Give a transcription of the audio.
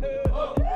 Oh.